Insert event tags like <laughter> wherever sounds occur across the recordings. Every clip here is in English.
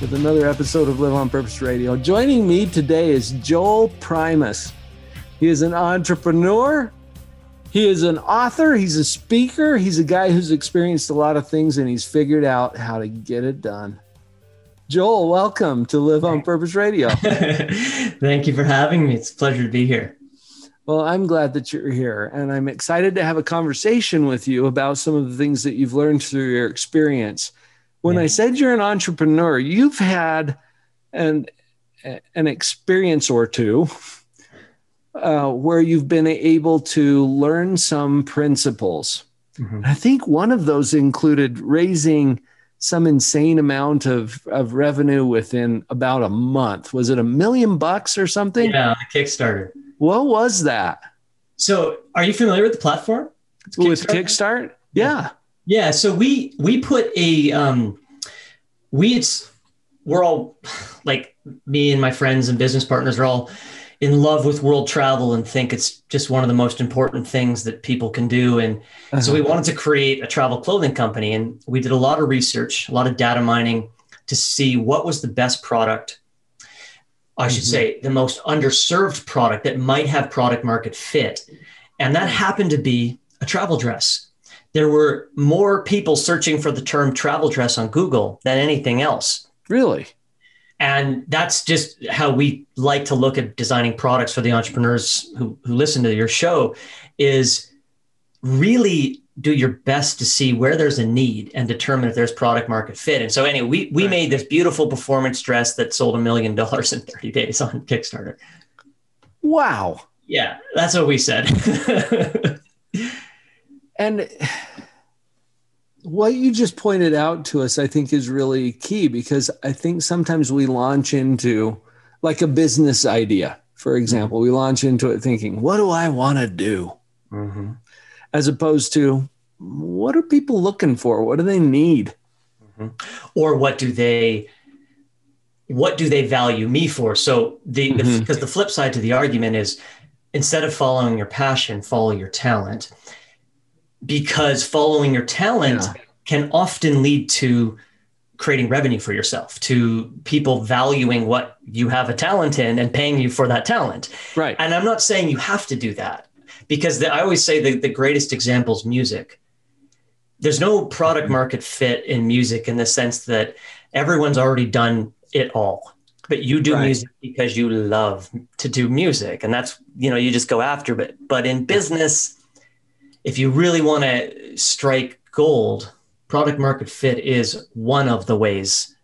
with another episode of Live on Purpose Radio. Joining me today is Joel Primus. He is an entrepreneur, he is an author, he's a speaker, he's a guy who's experienced a lot of things and he's figured out how to get it done. Joel, welcome to Live on Purpose Radio. <laughs> Thank you for having me. It's a pleasure to be here. Well, I'm glad that you're here, and I'm excited to have a conversation with you about some of the things that you've learned through your experience. When yeah. I said you're an entrepreneur, you've had an an experience or two uh, where you've been able to learn some principles. Mm-hmm. I think one of those included raising some insane amount of, of revenue within about a month. Was it a million bucks or something? Yeah, Kickstarter. What was that? So, are you familiar with the platform? Kickstart? With Kickstart? Yeah. Yeah. Yeah, so we we put a um, we it's we're all like me and my friends and business partners are all in love with world travel and think it's just one of the most important things that people can do. And uh-huh. so we wanted to create a travel clothing company. And we did a lot of research, a lot of data mining to see what was the best product. I should mm-hmm. say the most underserved product that might have product market fit. And that happened to be a travel dress. There were more people searching for the term travel dress on Google than anything else. Really? and that's just how we like to look at designing products for the entrepreneurs who, who listen to your show is really do your best to see where there's a need and determine if there's product market fit. And so anyway, we, we right. made this beautiful performance dress that sold a million dollars in 30 days on Kickstarter. Wow. Yeah, that's what we said. <laughs> and what you just pointed out to us, I think, is really key because I think sometimes we launch into like a business idea, for example, we launch into it thinking, what do I want to do? Mm-hmm. As opposed to, what are people looking for? What do they need? Mm-hmm. Or what do they what do they value me for? So the because mm-hmm. the, the flip side to the argument is instead of following your passion, follow your talent because following your talent yeah. can often lead to creating revenue for yourself to people valuing what you have a talent in and paying you for that talent. Right. And i'm not saying you have to do that because the, i always say the, the greatest example is music. There's no product market fit in music in the sense that everyone's already done it all but you do right. music because you love to do music and that's you know you just go after it. But in business if you really want to strike gold, product market fit is one of the ways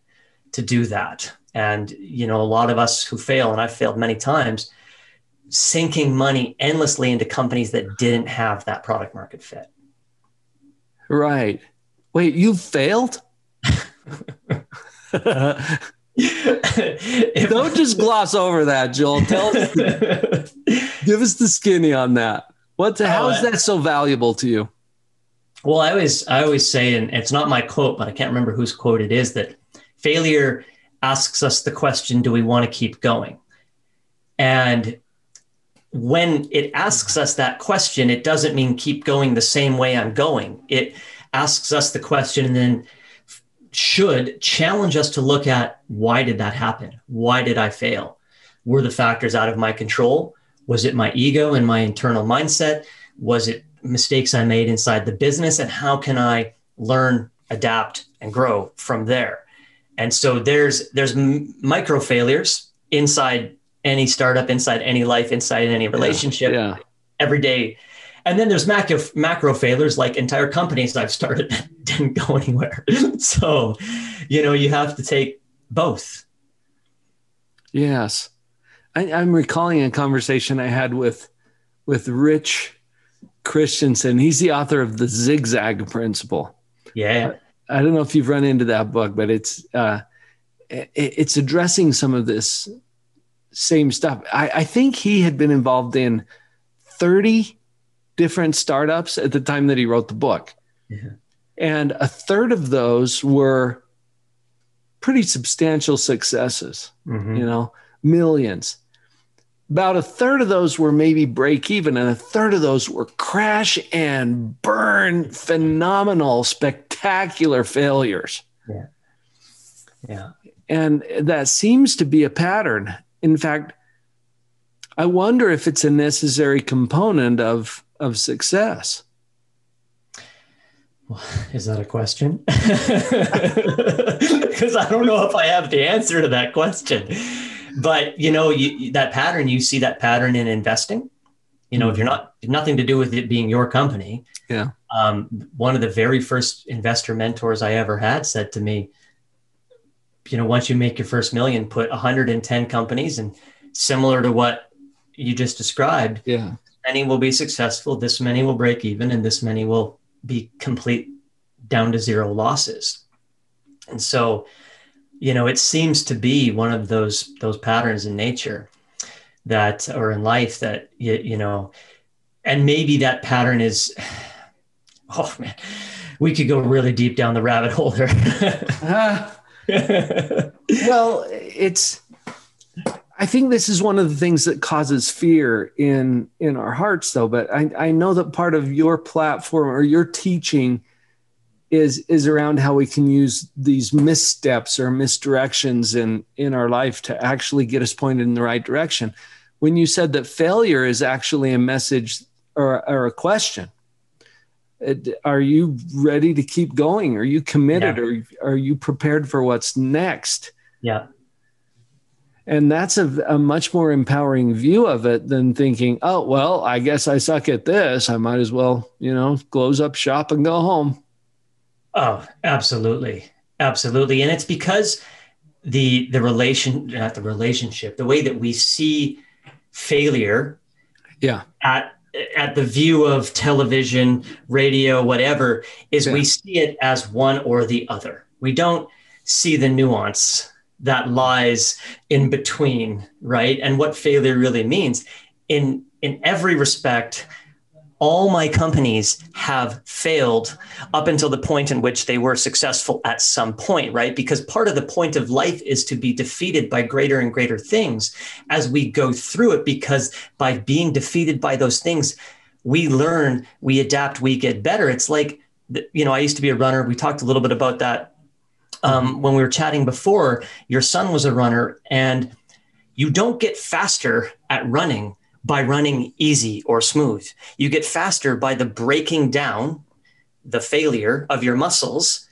to do that. And, you know, a lot of us who fail, and I've failed many times, sinking money endlessly into companies that didn't have that product market fit. Right. Wait, you failed? <laughs> Don't just gloss over that, Joel. Tell <laughs> us, give us the skinny on that. What? The, how is that so valuable to you? Well, I always I always say, and it's not my quote, but I can't remember whose quote it is that failure asks us the question, do we want to keep going? And when it asks us that question, it doesn't mean keep going the same way I'm going. It asks us the question and then should challenge us to look at why did that happen? Why did I fail? Were the factors out of my control? Was it my ego and my internal mindset? Was it mistakes I made inside the business? And how can I learn, adapt, and grow from there? And so there's there's micro failures inside any startup, inside any life, inside any relationship, yeah, yeah. every day. And then there's macro macro failures, like entire companies I've started that <laughs> didn't go anywhere. <laughs> so, you know, you have to take both. Yes. I, am recalling a conversation I had with with Rich Christiansen. He's the author of the Zigzag Principle. Yeah. I, I don't know if you've run into that book, but it's uh, it's addressing some of this same stuff. I, I think he had been involved in 30 different startups at the time that he wrote the book. Yeah. And a third of those were pretty substantial successes, mm-hmm. you know, millions. About a third of those were maybe break even, and a third of those were crash and burn, phenomenal, spectacular failures. Yeah. Yeah. And that seems to be a pattern. In fact, I wonder if it's a necessary component of, of success. Is that a question? <laughs> Because I don't know if I have the answer to that question. But you know, you, that pattern, you see that pattern in investing. You know, if you're not nothing to do with it being your company. Yeah. Um, one of the very first investor mentors I ever had said to me, you know, once you make your first million, put 110 companies and similar to what you just described. Yeah. Many will be successful. This many will break even, and this many will be complete down to zero losses. And so, you know, it seems to be one of those those patterns in nature that or in life that you, you know, and maybe that pattern is <sighs> oh man, we could go really deep down the rabbit hole there. uh, <laughs> well, it's I think this is one of the things that causes fear in in our hearts though, but I, I know that part of your platform or your teaching is is around how we can use these missteps or misdirections in in our life to actually get us pointed in the right direction. When you said that failure is actually a message or, or a question, are you ready to keep going? Are you committed? Yeah. Or are you prepared for what's next? Yeah. And that's a, a, much more empowering view of it than thinking, oh, well, I guess I suck at this. I might as well, you know, close up shop and go home. Oh, absolutely. Absolutely. And it's because the the relation not the relationship, the way that we see failure yeah at at the view of television, radio, whatever, is yeah. we see it as one or the other. We don't see the nuance that lies in between, right? And what failure really means. In in every respect, all my companies have failed up until the point in which they were successful at some point, right? Because part of the point of life is to be defeated by greater and greater things as we go through it, because by being defeated by those things, we learn, we adapt, we get better. It's like, you know, I used to be a runner. We talked a little bit about that um, when we were chatting before. Your son was a runner, and you don't get faster at running by running easy or smooth. You get faster by the breaking down, the failure of your muscles.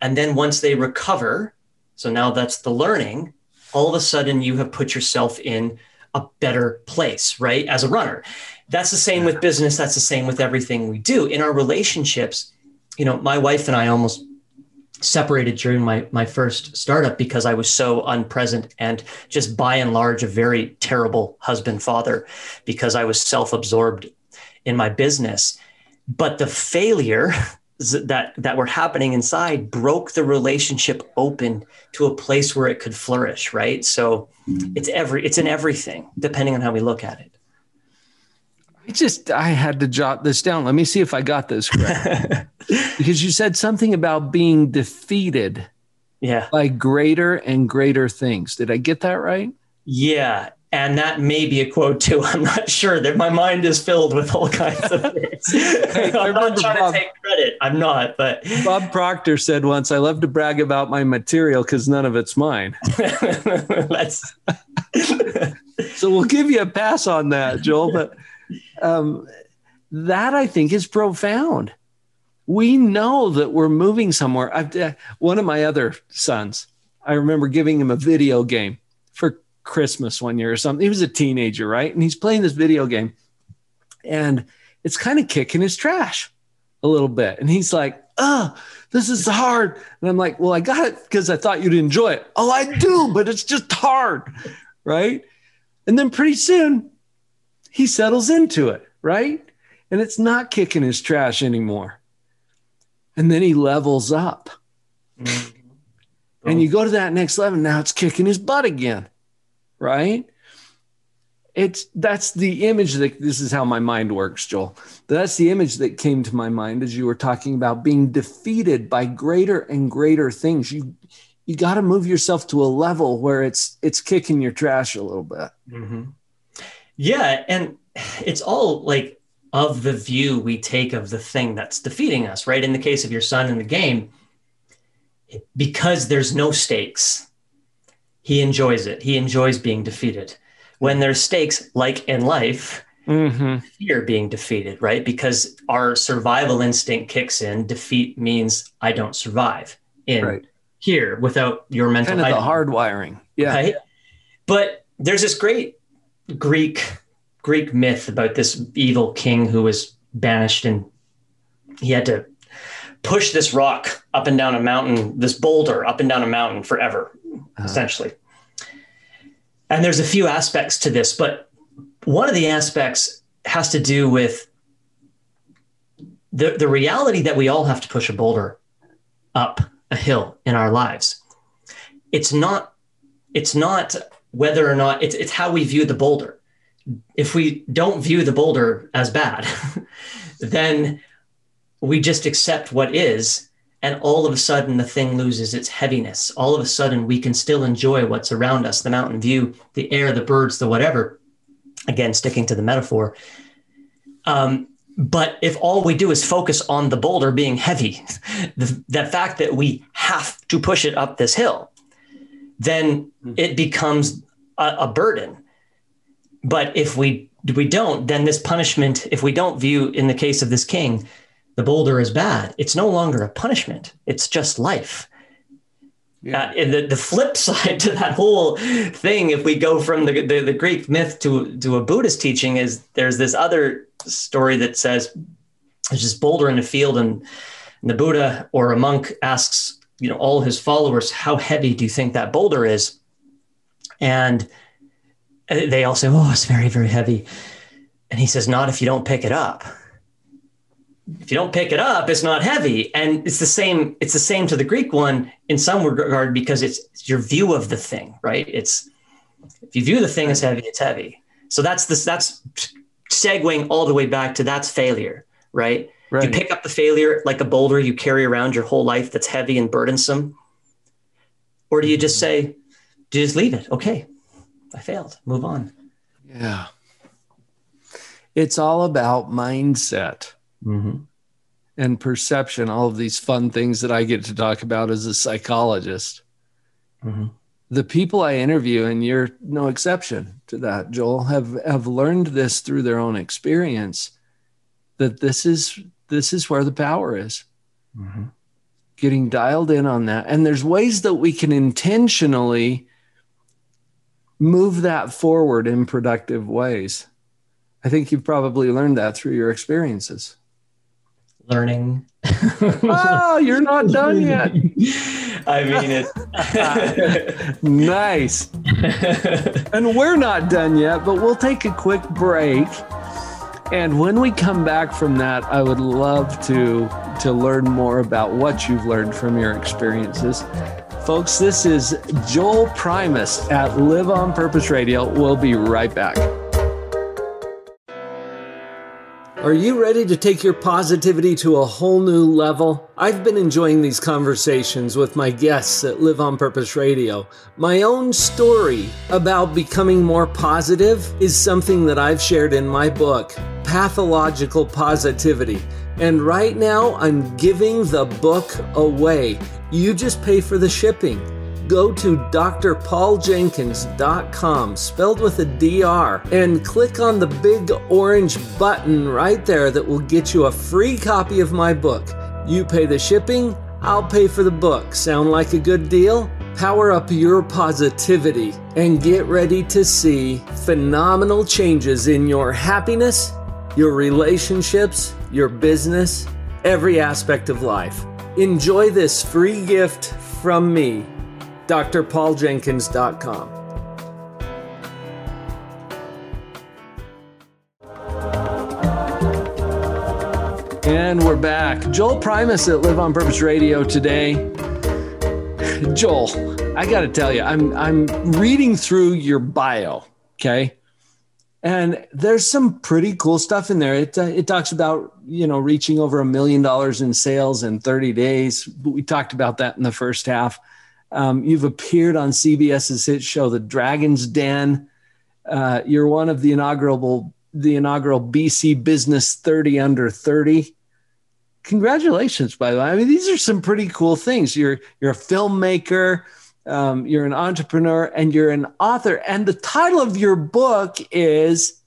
And then once they recover, so now that's the learning, all of a sudden you have put yourself in a better place, right? As a runner. That's the same with business. That's the same with everything we do. In our relationships, you know, my wife and I almost separated during my my first startup because I was so unpresent and just by and large a very terrible husband father because I was self-absorbed in my business. But the failure <laughs> that that were happening inside broke the relationship open to a place where it could flourish right? So mm-hmm. it's every it's in everything depending on how we look at it I just I had to jot this down. Let me see if I got this correct. <laughs> because you said something about being defeated yeah. by greater and greater things. Did I get that right? Yeah. And that may be a quote too. I'm not sure that my mind is filled with all kinds of <laughs> things. hey, I'm not trying Bob, to take credit. I'm not, but <laughs> Bob Proctor said once, I love to brag about my material because none of it's mine. Let's so we'll give you a pass on that, Joel. But um, that I think is profound. We know that we're moving somewhere. I've, uh, one of my other sons, I remember giving him a video game for Christmas one year or something. He was a teenager, right? And he's playing this video game and it's kind of kicking his trash a little bit. And he's like, oh, this is hard. And I'm like, well, I got it because I thought you'd enjoy it. Oh, I do, but it's just hard. Right. And then pretty soon he settles into it, right? And it's not kicking his trash anymore. And then he levels up. Mm-hmm. And you go to that next level, now it's kicking his butt again, right? It's that's the image that this is how my mind works, Joel. That's the image that came to my mind as you were talking about being defeated by greater and greater things. You you got to move yourself to a level where it's it's kicking your trash a little bit. Mm-hmm. Yeah, and it's all like of the view we take of the thing that's defeating us, right? In the case of your son in the game, because there's no stakes, he enjoys it. He enjoys being defeated. When there's stakes, like in life, mm-hmm. fear being defeated, right? Because our survival instinct kicks in. Defeat means I don't survive in right. here without your mental. Kind of the hardwiring, yeah. Right? But there's this great Greek Greek myth about this evil king who was banished and he had to push this rock up and down a mountain, this boulder up and down a mountain forever, uh-huh. essentially. And there's a few aspects to this, but one of the aspects has to do with the, the reality that we all have to push a boulder up a hill in our lives. It's not, it's not whether or not it's, it's how we view the boulder. If we don't view the boulder as bad, <laughs> then we just accept what is. And all of a sudden, the thing loses its heaviness. All of a sudden, we can still enjoy what's around us the mountain view, the air, the birds, the whatever. Again, sticking to the metaphor. Um, but if all we do is focus on the boulder being heavy, <laughs> the, the fact that we have to push it up this hill, then it becomes a, a burden. But if we we don't, then this punishment, if we don't view in the case of this king, the boulder is bad, it's no longer a punishment. It's just life. Yeah. Uh, and the, the flip <laughs> side to that whole thing, if we go from the, the, the Greek myth to, to a Buddhist teaching, is there's this other story that says there's this boulder in a field, and, and the Buddha or a monk asks, you know, all his followers, how heavy do you think that boulder is? And uh, they all say, oh, it's very, very heavy. And he says, not if you don't pick it up. If you don't pick it up, it's not heavy. And it's the same, it's the same to the Greek one in some regard because it's, it's your view of the thing, right? It's if you view the thing as heavy, it's heavy. So that's this that's segueing all the way back to that's failure, right? right? You pick up the failure like a boulder you carry around your whole life that's heavy and burdensome. Or do you just say, do you just leave it? Okay, I failed. Move on. Yeah. It's all about mindset mm-hmm. and perception, all of these fun things that I get to talk about as a psychologist. Mm-hmm. The people I interview, and you're no exception to that, Joel, have, have learned this through their own experience that this is this is where the power is. Mm-hmm. Getting dialed in on that. And there's ways that we can intentionally move that forward in productive ways. I think you've probably learned that through your experiences. Learning. oh, you're not <laughs> done yet. I mean it. <laughs> nice. and we're not done yet, but we'll take a quick break. And when we come back from that, I would love to to learn more about what you've learned from your experiences. Folks, this is Joel Primus at Live on Purpose Radio. We'll be right back. Are you ready to take your positivity to a whole new level? I've been enjoying these conversations with my guests at Live on Purpose Radio. My own story about becoming more positive is something that I've shared in my book, Pathological Positivity. And right now, I'm giving the book away. You just pay for the shipping. Go to drpauljenkins.com, spelled with a DR, and click on the big orange button right there that will get you a free copy of my book. You pay the shipping, I'll pay for the book. Sound like a good deal? Power up your positivity and get ready to see phenomenal changes in your happiness, your relationships, your business, every aspect of life. Enjoy this free gift from me, drpauljenkins.com. And we're back. Joel Primus at Live on Purpose Radio today. Joel, I got to tell you, I'm I'm reading through your bio, okay? And there's some pretty cool stuff in there. It uh, it talks about, you know, reaching over a million dollars in sales in 30 days. We talked about that in the first half. Um, you've appeared on CBC's hit show, The Dragon's Den. Uh, you're one of the inaugural the inaugural BC Business 30 Under 30 congratulations by the way i mean these are some pretty cool things you're you're a filmmaker um, you're an entrepreneur and you're an author and the title of your book is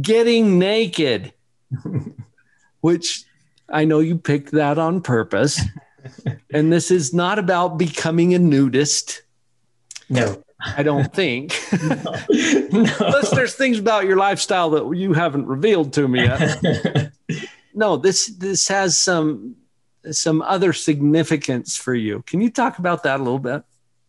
getting naked <laughs> which i know you picked that on purpose <laughs> and this is not about becoming a nudist no i don't think <laughs> no. unless there's things about your lifestyle that you haven't revealed to me yet no, this this has some some other significance for you. Can you talk about that a little bit?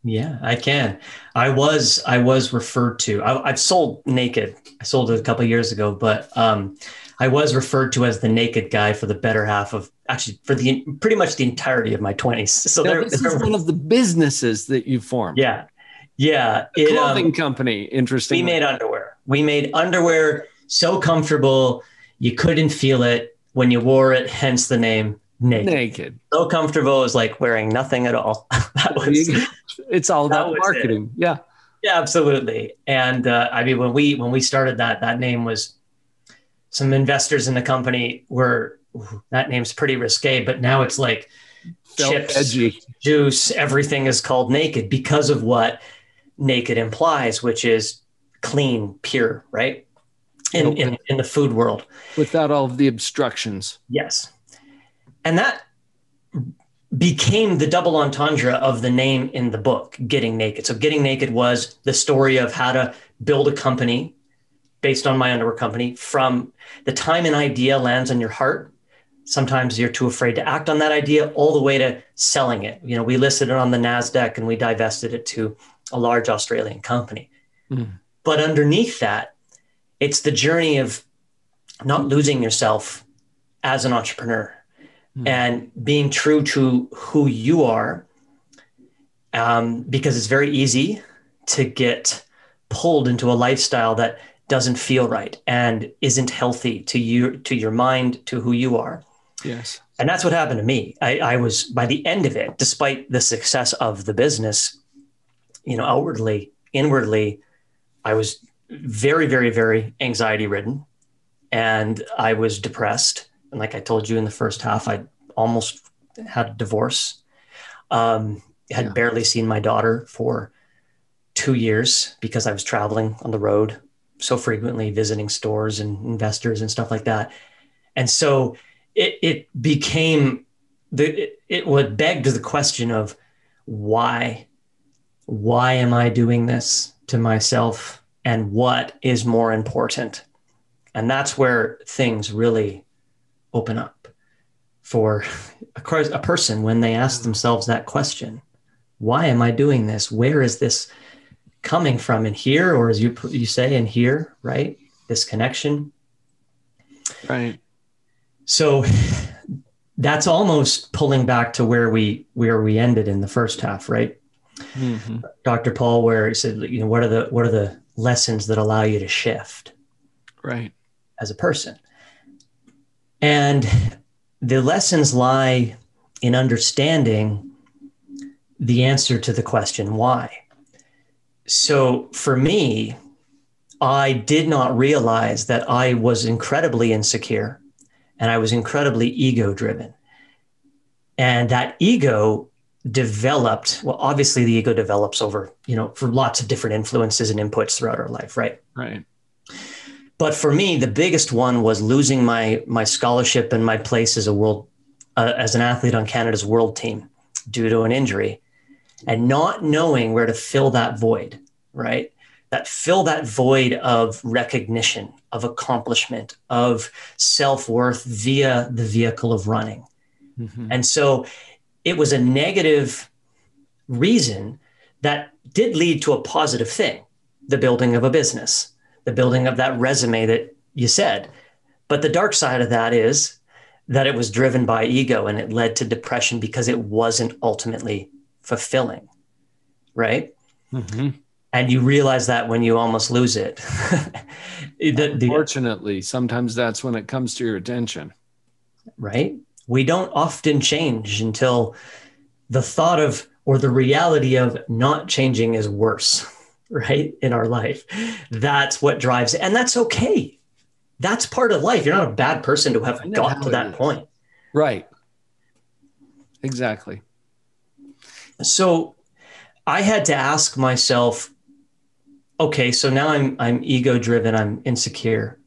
Yeah, I can. I was I was referred to. I, have sold naked. I sold it a couple years ago, but um, I was referred to as the naked guy for the better half of actually for the pretty much the entirety of my twenties. <laughs> So now, there, this there, is one of the businesses that you formed. Yeah, yeah. A clothing um, company. Interesting. We made underwear. We made underwear so comfortable you couldn't feel it when you wore it, hence the name naked. Naked. So comfortable is like wearing nothing at all. <laughs> that was, <laughs> it's all about marketing. It. Yeah. Yeah, absolutely. And uh, I mean, when we when we started that, that name was some investors in the company were that name's pretty risque, but now it's like Felt chips, edgy. juice, everything is called naked because of what naked implies, which is clean, pure, right? in, in, in the food world. Without all of the obstructions. Yes. And that became the double entendre of the name in the book, Getting Naked. So, Getting Naked was the story of how to build a company based on my underwear company from the time an idea lands on your heart. Sometimes you're too afraid to act on that idea, all the way to selling it. You know, we listed it on the NASDAQ and we divested it to a large Australian company. Mm. But underneath that, it's the journey of not losing yourself as an entrepreneur mm. and being true to who you are um, because it's very easy to get pulled into a lifestyle that doesn't feel right and isn't healthy to you to your mind to who you are yes and that's what happened to me I, I was by the end of it despite the success of the business you know outwardly inwardly i was very, very, very anxiety ridden. And I was depressed. And like I told you in the first half, I almost had a divorce. Um, had yeah. barely seen my daughter for two years because I was traveling on the road so frequently, visiting stores and investors and stuff like that. And so it, it became the, it, it would beg to the question of why, why am I doing this to myself? and what is more important. And that's where things really open up for a, person when they ask themselves that question why am I doing this? Where is this coming from? In here, or as you you say, in here, right? This connection, right? So that's almost pulling back to where we where we ended in the first half, right? Mm-hmm. Dr. Paul, where he said, you know, what are the what are the lessons that allow you to shift right as a person and the lessons lie in understanding the answer to the question why? So for me i did not realize that i was incredibly insecure and i was incredibly ego driven and that ego developed well obviously the ego develops over you know for lots of different influences and inputs throughout our life right? Right but for me the biggest one was losing my my scholarship and my place as a world uh, as an athlete on canada's world team due to an injury and not knowing where to fill that void right? That fill that void of recognition of accomplishment of self-worth via the vehicle of running. Mm-hmm. and so it was a negative reason that did lead to a positive thing the building of a business, the building of that resume that you said. But the dark side of that is that it was driven by ego and it led to depression because it wasn't ultimately fulfilling, right? Mm-hmm. And you realize that when you almost lose it. <laughs> the, the, Unfortunately, sometimes that's when it comes to your attention. right? We don't often change until the thought of or the reality of not changing is worse, <laughs> right? In our life. That's what drives it. And that's okay. That's part of life. You're not a bad person to have got to that is. point. Right. Exactly. So I had to ask myself, okay, so now I'm I'm ego driven, I'm insecure.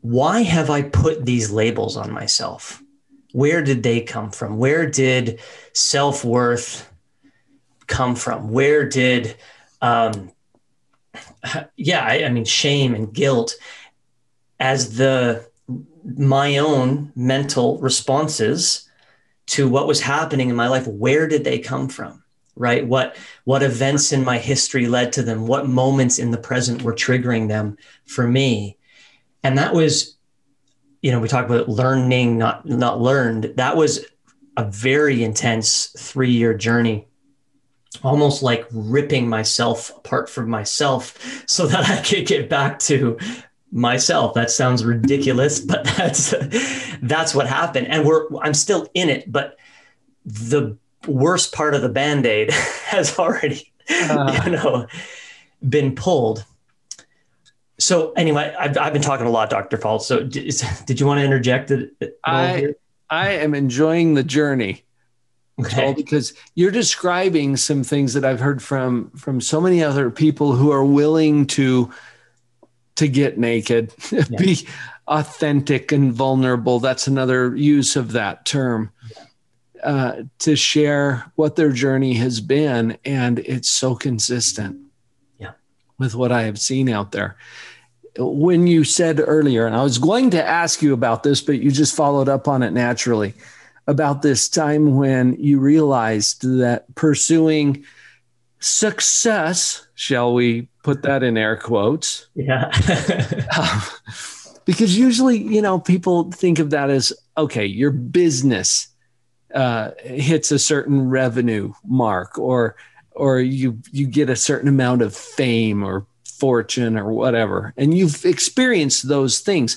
Why have I put these labels on myself? Where did they come from? Where did self-worth come from? Where did um yeah, I, I mean shame and guilt as the my own mental responses to what was happening in my life. Where did they come from? Right? What what events in my history led to them? What moments in the present were triggering them for me? And that was you know we talk about learning not not learned. That was a very intense 3 year journey almost like ripping myself apart from myself so that I could get back to myself that sounds ridiculous <laughs> but that's that's what happened and we're i'm still in it but the worst part of the band-aid <laughs> has already Uh. you know been pulled so anyway i've, I've been talking a lot dr paul so did, did you want to interject it I- here? I am enjoying the journey. Okay because you're describing some things that I've heard from from so many other people who are willing to to get naked, <laughs> be authentic and vulnerable. That's another use of that term. Uh, to share what their journey has been, and it's so consistent. Yeah. with what I have seen out there. When you said earlier, and I was going to ask you about this, but you just followed up on it naturally about this time when you realized that pursuing success, shall we put that in air quotes? yeah <laughs> Um, because usually, you know, people think of that as okay, your business uh, hits a certain revenue mark, or or you you get a certain amount of fame or fortune or whatever, and you've experienced those things,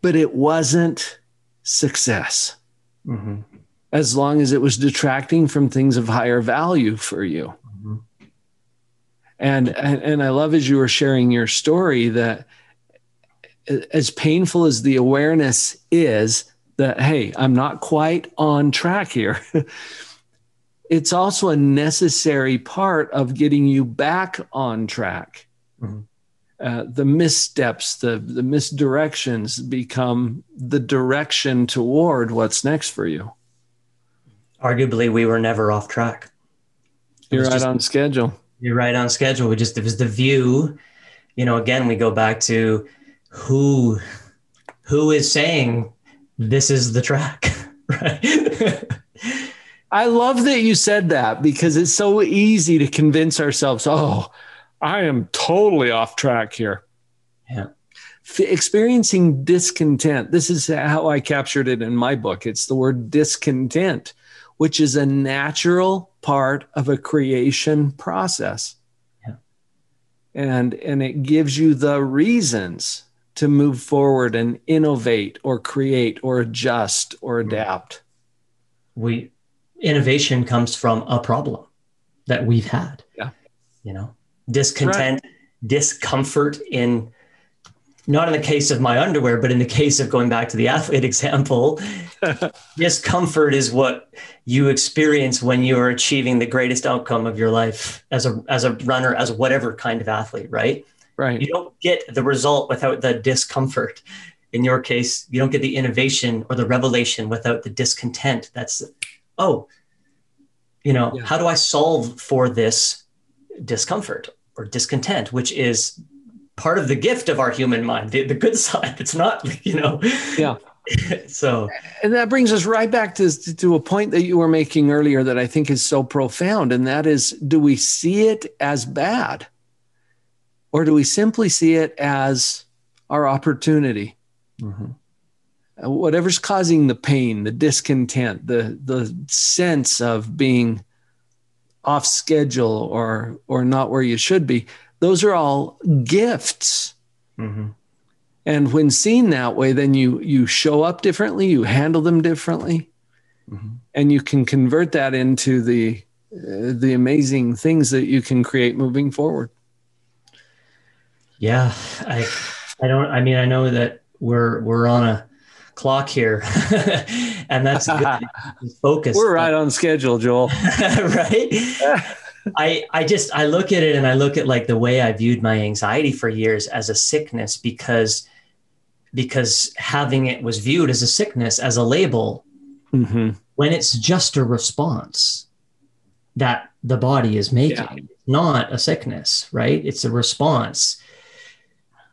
but it wasn't success Mhm. as long as it was detracting from things of higher value for you. Mhm. And, and and I love as you were sharing your story that as painful as the awareness is that hey, I'm not quite on track here. <laughs> it's also a necessary part of getting you back on track. Mhm. Uh, the missteps, the the misdirections become the direction toward what's next for you. arguably we were never off track It You're right just- on schedule. You're right on schedule. We just it was the view. You know, again, we go back to who who is saying this is the track, <laughs> right? I love that you said that because it's so easy to convince ourselves, oh, I am totally off track here. Yeah. F- experiencing discontent. This is how I captured it in my book. It's the word discontent, which is a natural part of a creation process. Yeah. And and it gives you the reasons to move forward and innovate or create or adjust or mm-hmm. adapt. we innovation comes from a problem that we've had. Yeah. You know, discontent, discomfort in not in the case of my underwear, but in the case of going back to the <laughs> athlete example, <laughs> discomfort is what you experience when you are achieving the greatest outcome of your life as a as a runner, as whatever kind of athlete, right? Right. You don't get the result without the discomfort. In your case, you don't get the innovation or the revelation without the discontent. That's, oh, you know, Yeah. how do I solve for this discomfort or discontent, which is part of the gift of our human mind, the, the good <laughs> side. It's not, you know, Yeah. <laughs> so, And that brings us right back to, to a point that you were making earlier that I think is so profound. And that is do we see it as bad? Or do we simply see it as our opportunity? uh, whatever's causing the pain, the discontent, the the sense of being off schedule or or not where you should be, those are all gifts. Mm-hmm. And when seen that way, then you you show up differently, you handle them differently, mm-hmm. and you can convert that into the uh, the amazing things that you can create moving forward. Yeah, I I don't. I mean, I know that we're we're on a clock here, <laughs> and that's. <laughs> Focus. We're right on schedule, Joel. <laughs> right. I I just I look at it and I look at like the way I viewed my anxiety for years as a sickness because because having it was viewed as a sickness as a label mm-hmm. when it's just a response that the body is making yeah. not a sickness right it's a response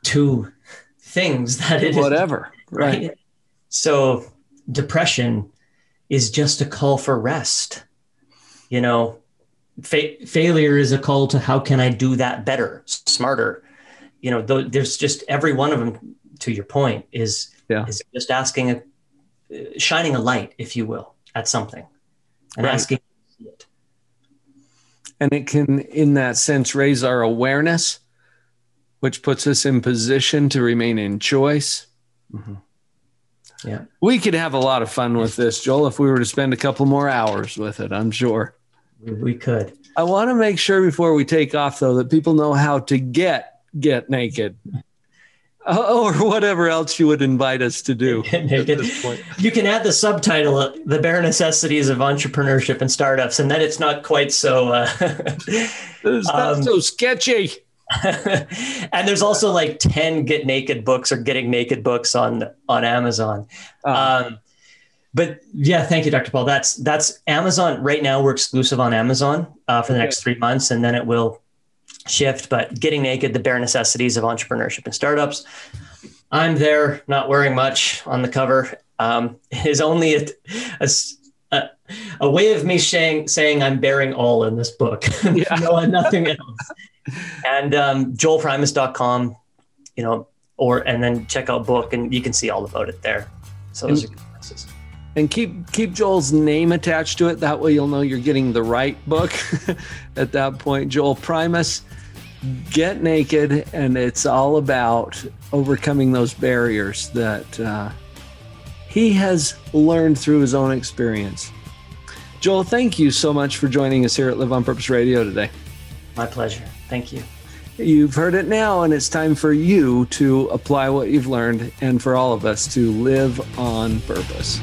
to things that it whatever is, right? right so depression is just a call for rest you know fa- failure is a call to how can i do that better smarter you know th- there's just every one of them to your point is yeah. is just asking a shining a light if you will at something and right. asking it and it can in that sense raise our awareness which puts us in position to remain in choice mm-hmm. Yeah we could have a lot of fun with this joel if we were to spend a couple more hours with it i'm sure we could i want to make sure before we take off though that people know how to get get naked <laughs> or whatever else you would invite us to do. <laughs> you can add the subtitle, uh, "The Bare Necessities of Entrepreneurship and Startups," and then it's not quite so. Uh, <laughs> it's not um, so sketchy. <laughs> and there's also like ten get naked books or getting naked books on on Amazon. Uh, um, but yeah, thank you, Dr. Paul. That's that's Amazon right now. We're exclusive on Amazon uh, for the okay. next three months, and then it will shift, but getting naked, the bare necessities of entrepreneurship and startups. I'm there, not wearing much on the cover. Um, is only a, a, a, way of me saying, saying I'm bearing all in this book, <laughs> yeah. no, nothing else. And um, joelprimus.com, you know, or and then check out book and you can see all about it there. So those and, are good places. And keep keep Joel's name attached to it. That way you'll know you're getting the right book <laughs> at that point. Joel Primus get naked, and it's all about overcoming those barriers that uh, he has learned through his own experience. Joel, thank you so much for joining us here at Live on Purpose Radio today. My pleasure. Thank you. You've heard it now, and it's time for you to apply what you've learned and for all of us to live on purpose.